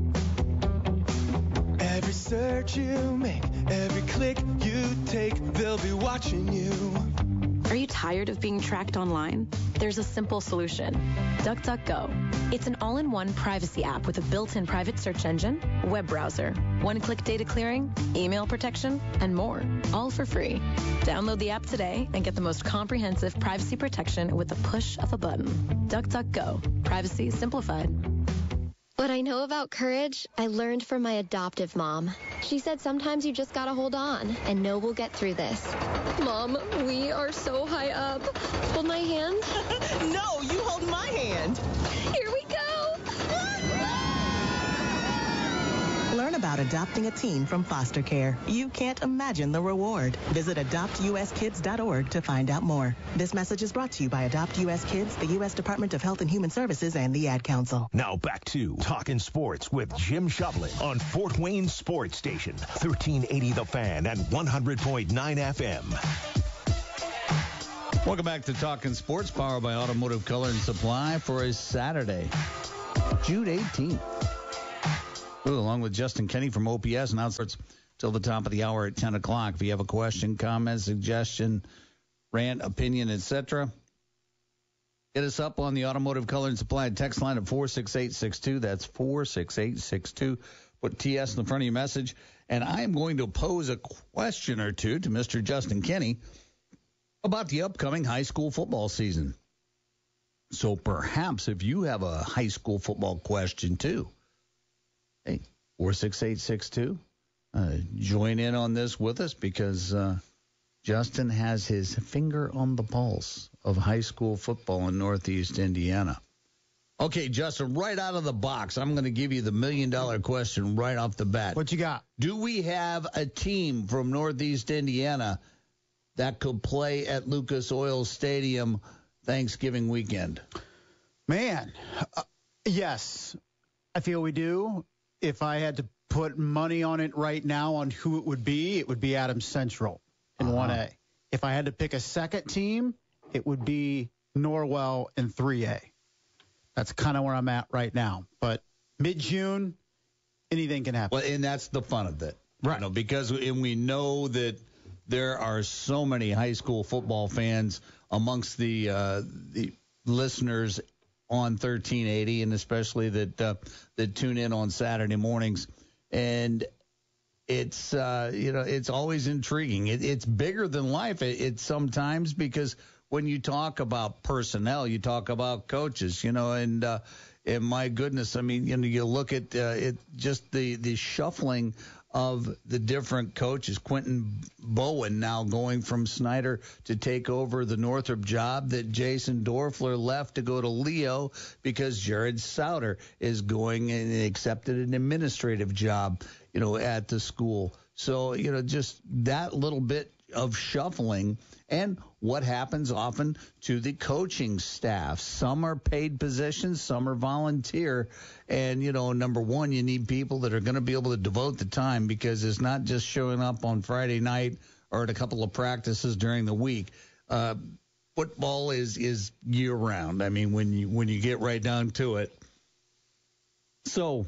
Search you make, every click you take, they'll be watching you. Are you tired of being tracked online? There's a simple solution DuckDuckGo. It's an all in one privacy app with a built in private search engine, web browser, one click data clearing, email protection, and more, all for free. Download the app today and get the most comprehensive privacy protection with the push of a button. DuckDuckGo. Privacy simplified. What I know about courage, I learned from my adoptive mom. She said sometimes you just gotta hold on and know we'll get through this. Mom, we are so high up. Hold my hand. [laughs] no, you hold my hand. Here we Learn about adopting a teen from foster care. You can't imagine the reward. Visit adoptuskids.org to find out more. This message is brought to you by Adopt US Kids, the U.S. Department of Health and Human Services, and the Ad Council. Now back to Talking Sports with Jim Shovlin on Fort Wayne Sports Station, 1380 The Fan and 100.9 FM. Welcome back to Talking Sports, powered by Automotive Color and Supply for a Saturday, June 18th. Along with Justin Kenny from OPS. Now starts till the top of the hour at 10 o'clock. If you have a question, comment, suggestion, rant, opinion, etc., hit us up on the Automotive Color and Supply text line at 46862. That's 46862. Put TS in the front of your message. And I am going to pose a question or two to Mr. Justin Kenny about the upcoming high school football season. So perhaps if you have a high school football question too, hey, 46862, uh, join in on this with us because uh, Justin has his finger on the pulse of high school football in Northeast Indiana. Okay, Justin, right out of the box, I'm going to give you the million dollar question right off the bat. What you got? Do we have a team from Northeast Indiana that could play at Lucas Oil Stadium Thanksgiving weekend? Man, uh, yes, I feel we do. If I had to put money on it right now on who it would be, it would be Adams Central in Uh-huh. 1A. If I had to pick a second team, it would be Norwell in 3A. That's kind of where I'm at right now. But mid June, anything can happen. Well, and that's the fun of it, right? You know, because and we know that there are so many high school football fans amongst the uh, the listeners on 1380, and especially that uh, that tune in on Saturday mornings, and it's uh, you know it's always intriguing. It, it's bigger than life. It, it's sometimes because when you talk about personnel, you talk about coaches, you know, and uh, and my goodness, I mean, you know, you look at uh, it just the the shuffling of the different coaches. Quentin Bowen now going from Snider to take over the Northrop job that Jason Doerffler left to go to Leo because Jared Souder is going and accepted an administrative job, you know, at the school. So, you know, just that little bit of shuffling and what happens often to the coaching staff. Some are paid positions, some are volunteer. And, you know, number one, you need people that are going to be able to devote the time because it's not just showing up on Friday night or at a couple of practices during the week. Uh, football is, is year round. I mean, when you, when you get right down to it. So,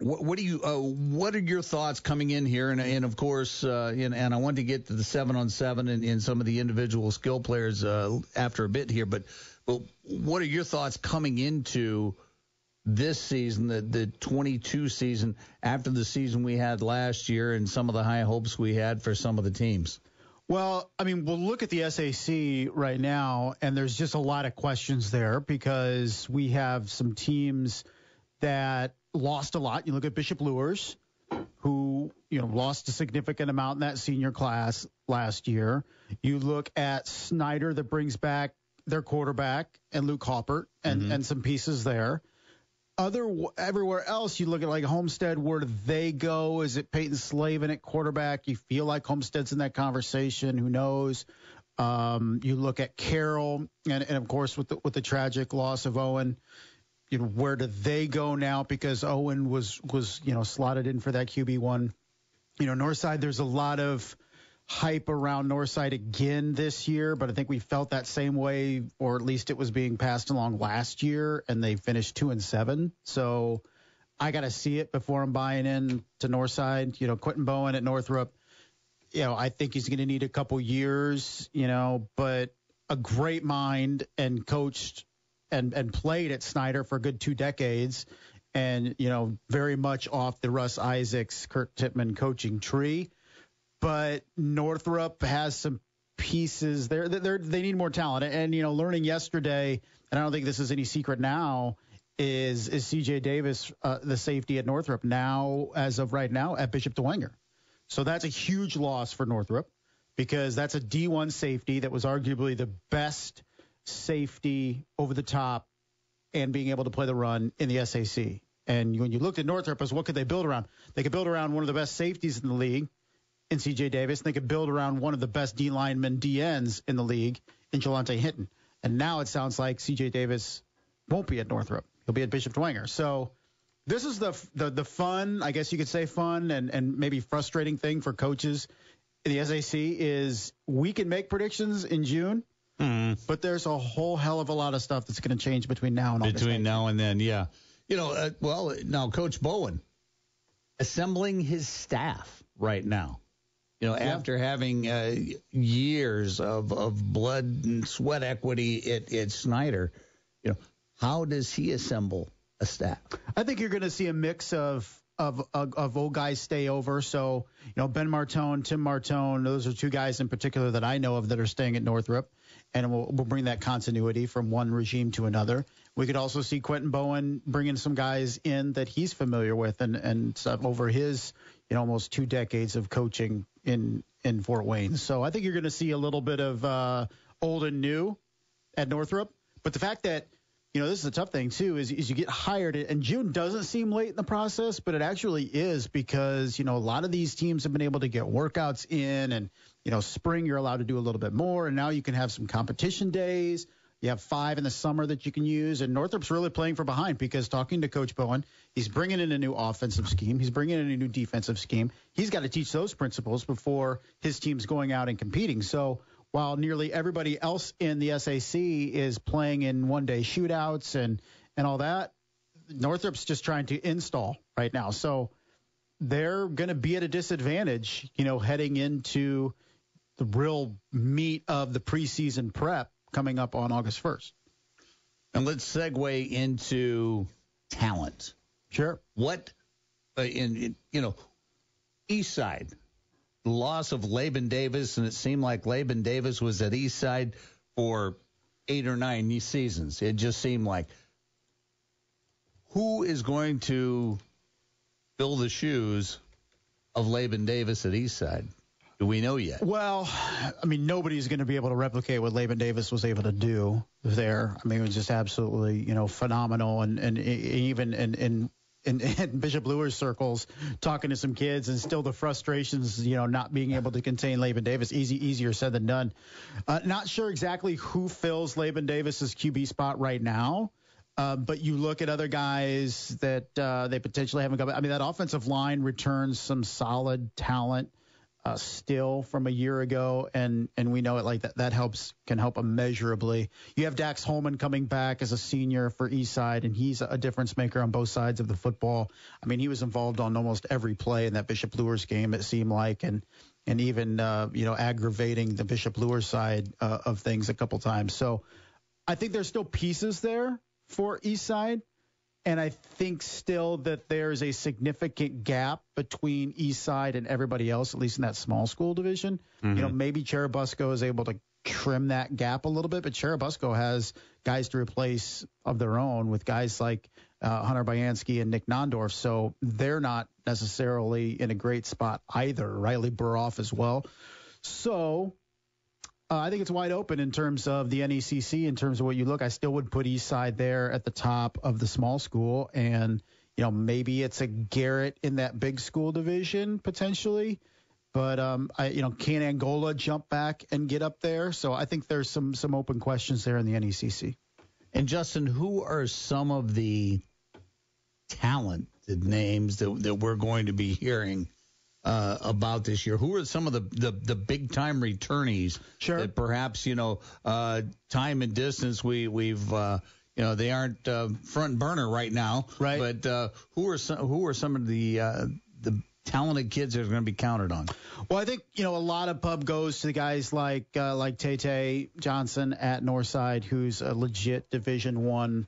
what, what do you? Uh, what are your thoughts coming in here? And, and of course, uh, and, and I want to get to the seven on seven and, and some of the individual skill players uh, after a bit here. But, but what are your thoughts coming into this season, the the 22 season, after the season we had last year, and some of the high hopes we had for some of the teams? Well, I mean, we'll look at the SAC right now, and there's just a lot of questions there because we have some teams that lost a lot. You look at Bishop Luers, who you know lost a significant amount in that senior class last year. You look at Snider that brings back their quarterback and Luke Hoppert and and some pieces there. Other everywhere else, you look at like Homestead. Where do they go? Is it Peyton Slavin at quarterback? You feel like Homestead's in that conversation. Who knows? Um, you look at Carroll, and, and of course with the with the tragic loss of Owen, you know where do they go now? Because Owen was was you know slotted in for that QB one. You know Northside, there's a lot of hype around Northside again this year, but I think we felt that same way, or at least it was being passed along last year, and they finished two and seven. So I got to see it before I'm buying in to Northside. You know, Quentin Bowen at Northrop. You know, I think he's going to need a couple years. You know, but a great mind and coached and and played at Snider for a good two decades, and you know, very much off the Russ Isaacs, Kurt Tippmann coaching tree but Northrop has some pieces there. They're, they need more talent. And, you know, learning yesterday, and I don't think this is any secret now, is is CJ Davis, uh, the safety at Northrop, now, as of right now, at Bishop Dwenger. So that's a huge loss for Northrop because that's a D1 safety that was arguably the best safety over the top and being able to play the run in the SAC. And when you looked at Northrop as what could they build around? They could build around one of the best safeties in the league in CJ Davis. And They could build around one of the best D linemen DNs in the league in Jelante Hinton. And now it sounds like CJ Davis won't be at Northrop. He'll be at Bishop Dwenger. So this is the the the fun, I guess you could say fun and and maybe frustrating thing for coaches in the SAC is we can make predictions in June. But there's a whole hell of a lot of stuff that's going to change between now and August. between now and then. Yeah, You know, uh, well, now Coach Bowen assembling his staff right now. You know, Yeah. after having uh, years of, of blood and sweat equity at, at Snider, you know, how does he assemble a staff? I think you're going to see a mix of, of of of old guys stay over. So you know Ben Martone, Tim Martone, those are two guys in particular that I know of that are staying at Northrop, and we'll, we'll bring that continuity from one regime to another. We could also see Quentin Bowen bringing some guys in that he's familiar with and and stuff over his you know almost two decades of coaching in in Fort Wayne. So I think you're going to see a little bit of uh, old and new at Northrop. But the fact that you know this is a tough thing too is, is you get hired and June doesn't seem late in the process, but it actually is because you know a lot of these teams have been able to get workouts in and you know spring you're allowed to do a little bit more and now you can have some competition days. You have five in the summer that you can use, and Northrop's really playing from behind because talking to Coach Bowen, he's bringing in a new offensive scheme, he's bringing in a new defensive scheme. He's got to teach those principles before his team's going out and competing. So while nearly everybody else in the SAC is playing in one-day shootouts and and all that, Northrop's just trying to install right now. So they're going to be at a disadvantage, you know, heading into the real meat of the preseason prep coming up on August 1st. And let's segue into talent. Sure. What, uh, in, in you know, East Side, loss of Laban Davis, and it seemed like Laban Davis was at East Side for eight or nine seasons. It just seemed like who is going to fill the shoes of Laban Davis at East Side? Do we know yet? Well, I mean, nobody's going to be able to replicate what Laban Davis was able to do there. I mean, it was just absolutely, you know, phenomenal. And and even in in in, in Bishop Luer's circles, talking to some kids, and still the frustrations, you know, not being able to contain Laban Davis. Easy, easier said than done. Uh, not sure exactly who fills Laban Davis's QB spot right now. Uh, but you look at other guys that uh, they potentially haven't got. I mean, that offensive line returns some solid talent uh, still from a year ago, and and we know it like that. That helps can help immeasurably. You have Dax Holman coming back as a senior for Eastside, and he's a difference maker on both sides of the football. I mean, he was involved on almost every play in that Bishop Luers game. It seemed like, and and even uh, you know aggravating the Bishop Luers side uh, of things a couple times. So I think there's still pieces there for Eastside. And I think still that there's a significant gap between East Side and everybody else, at least in that small school division. Mm-hmm. You know, maybe Churubusco is able to trim that gap a little bit, but Churubusco has guys to replace of their own with guys like uh, Hunter Bayansky and Nick Nondorf. So they're not necessarily in a great spot either. Riley Buroff as well. So uh, I think it's wide open in terms of the NECC. In terms of what you look, I still would put East Side there at the top of the small school, and you know maybe it's a Garrett in that big school division potentially. But um, I, you know, can Angola jump back and get up there? So I think there's some some open questions there in the NECC. And Justin, who are some of the talented names that that we're going to be hearing uh, about this year? Who are some of the the, the big time returnees sure. that perhaps you know uh, time and distance we we've uh, you know they aren't uh, front burner right now, right? But uh, who are some who are some of the uh, the talented kids that are going to be counted on? Well, I think you know a lot of pub goes to guys like uh, like Tay Johnson at Northside, who's a legit Division One,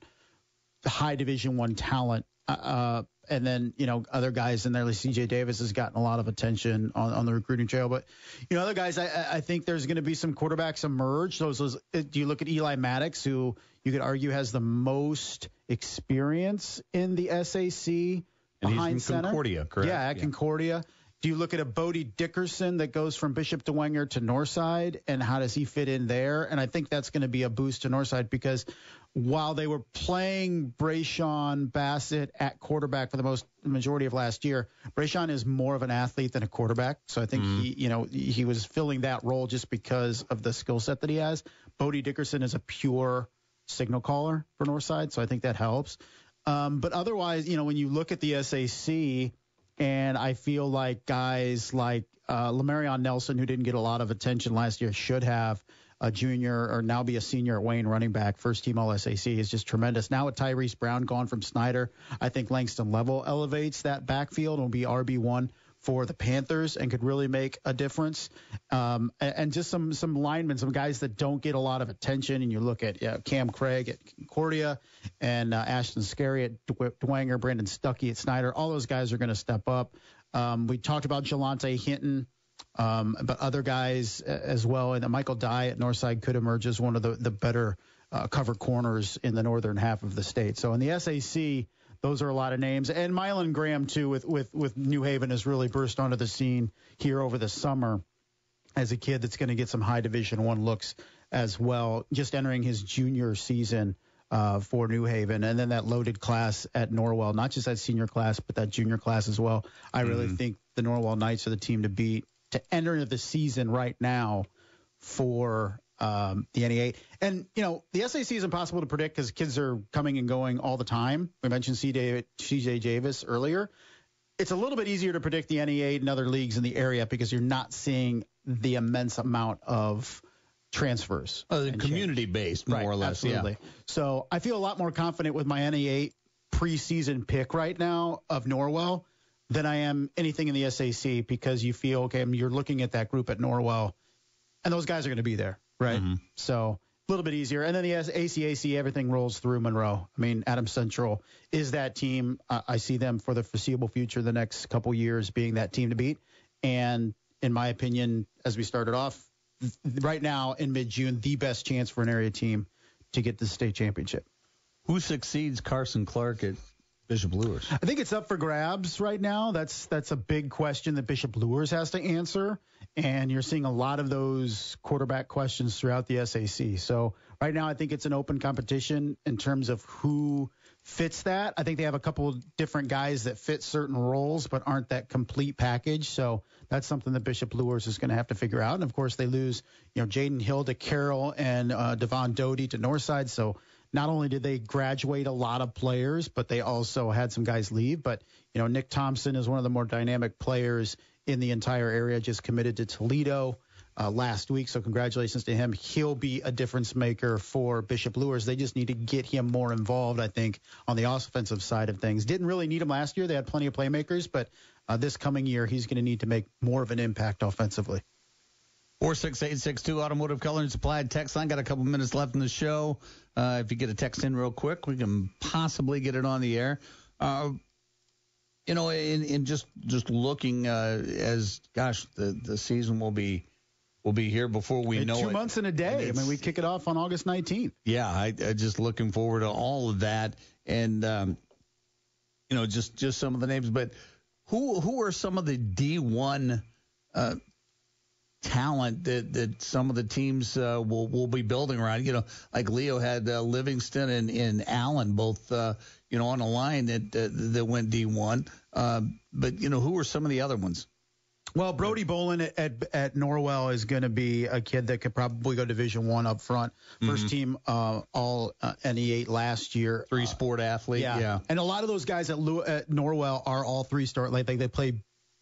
high Division One talent. Uh, and then you know other guys in there like CJ Davis has gotten a lot of attention on, on the recruiting trail but you know other guys I, I think there's going to be some quarterbacks emerge. Those, those uh, do you look at Eli Maddox who you could argue has the most experience in the SAC and behind center? Concordia correct? Yeah at yeah. Concordia. Do you look at a Bodie Dickerson that goes from Bishop Dwenger to Northside and how does he fit in there? And I think that's going to be a boost to Northside because while they were playing Brayshawn Bassett at quarterback for the most majority of last year, Brayshawn is more of an athlete than a quarterback. So I think Mm-hmm. he, you know, he was filling that role just because of the skill set that he has. Bodie Dickerson is a pure signal caller for Northside, so I think that helps. Um, but otherwise, you know, when you look at the SAC, and I feel like guys like uh, Lamarion Nelson, who didn't get a lot of attention last year, should have. A junior or now be a senior at Wayne running back, first team All SAC is just tremendous. Now with Tyrese Brown gone from Snider, I think Langston Level elevates that backfield and will be RB1 for the Panthers and could really make a difference. Um, and, and, just some some linemen, some guys that don't get a lot of attention. And you look at yeah, Cam Craig at Concordia and uh, Ashton Scary at Dwenger, Brandon Stuckey at Snider. All those guys are going to step up. Um, we talked about Jelante Hinton. Um, but other guys as well, and Michael Dye at Northside could emerge as one of the the better uh, cover corners in the northern half of the state. So in the SAC, those are a lot of names. And Mylon Graham too, with with with New Haven, has really burst onto the scene here over the summer as a kid that's going to get some high Division One looks as well. Just entering his junior season. Uh, for New Haven, and then that loaded class at Norwell, not just that senior class, but that junior class as well. I really mm-hmm. think the Norwell Knights are the team to beat to enter into the season right now for um, the NE8. And, you know, the SAC is impossible to predict because kids are coming and going all the time. We mentioned CJ Davis earlier. It's a little bit easier to predict the NE8 and other leagues in the area because you're not seeing the immense amount of transfers. Uh, community based, more right, or less. Absolutely. Yeah. So I feel a lot more confident with my NE8 preseason pick right now of Norwell than I am anything in the SAC because you feel, okay, you're looking at that group at Norwell and those guys are going to be there right? Mm-hmm. So a little bit easier. And then the ACAC, everything rolls through Monroe. I mean, Adam Central is that team. Uh, I see them for the foreseeable future, the next couple years, being that team to beat. And in my opinion, as we started off, right now in mid June, the best chance for an area team to get the state championship. Who succeeds Carson Clark at Bishop Luers? I think it's up for grabs right now. That's that's a big question that Bishop Luers has to answer and you're seeing a lot of those quarterback questions throughout the SAC. So right now, I think it's an open competition in terms of who fits that. I think they have a couple different guys that fit certain roles, but aren't that complete package. So that's something that Bishop Luers is going to have to figure out. And of course, they lose, you know, Jaden Hill to Carroll and uh, Devon Doty to Northside. So not only did they graduate a lot of players, but they also had some guys leave. But you know, Nick Thompson is one of the more dynamic players in the entire area, just committed to Toledo uh, last week. So congratulations to him. He'll be a difference maker for Bishop Luers. They just need to get him more involved, I think, on the offensive side of things. Didn't really need him last year. They had plenty of playmakers, but uh, this coming year, he's going to need to make more of an impact offensively. 46862 Automotive Color and Supply text line. Got a couple minutes left in the show. Uh, if you get a text in real quick, we can possibly get it on the air. Uh, you know, in, in just just looking uh, as gosh, the the season will be will be here before we in know two it. Two months in a day. I mean, we kick it off on August 19th. Yeah, I, I just looking forward to all of that, and um, you know, just just some of the names. But who who are some of the D1 uh, talent that, that some of the teams uh, will will be building around. You know, like Leo had uh, Livingston and, and Allen both uh, you know on a line that uh, that went D1. Uh, but you know, who are some of the other ones? Well, Brody Bolin at, at, at Norwell is going to be a kid that could probably go Division One up front. 1st mm-hmm. team uh, All uh, NE8 last year. Three sport athlete. Yeah. yeah. and a lot of those guys at, Lew- at Norwell are all three star. Like they, they play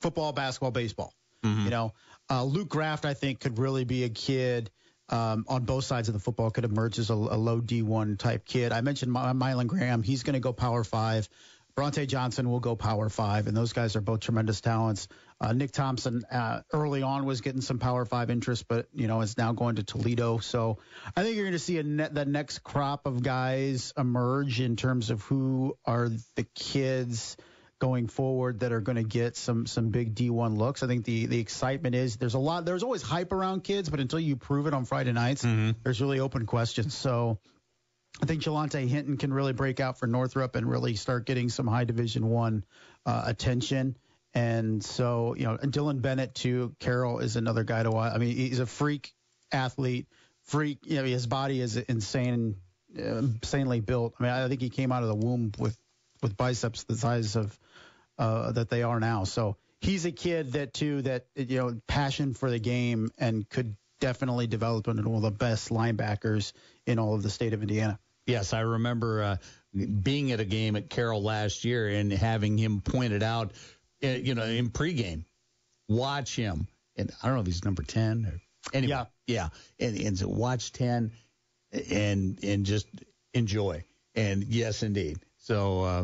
football, basketball, baseball. Mm-hmm. You know, uh, Luke Graft, I think, could really be a kid um, on both sides of the football, could emerge as a, a low D1 type kid. I mentioned My- Mylan Graham. He's going to go Power 5. Bronte Johnson will go Power 5, and those guys are both tremendous talents. Uh, Nick Thompson uh, early on was getting some Power 5 interest, but, you know, is now going to Toledo. So I think you're going to see a net, the next crop of guys emerge in terms of who are the kids – going forward that are going to get some some big D1 looks. I think the the excitement is there's a lot there's always hype around kids, but until you prove it on Friday nights, mm-hmm. there's really open questions. So I think Jelante Hinton can really break out for Northrop and really start getting some high Division One uh, attention. And so, you know, Dylan Bennett too. Carroll is another guy to watch. I mean, he's a freak athlete, freak. You know, his body is insane, uh, insanely built. I mean, I think he came out of the womb with with biceps the size of uh, that they are now. So he's a kid that too that you know passion for the game and could definitely develop into one of the best linebackers in all of the state of Indiana. Yes, I remember uh, being at a game at Carroll last year and having him pointed out, uh, you know, in pregame. Watch him, and I don't know if he's number ten or Anyway, Yeah. yeah, and and so watch ten, and and just enjoy. And yes, indeed. So uh,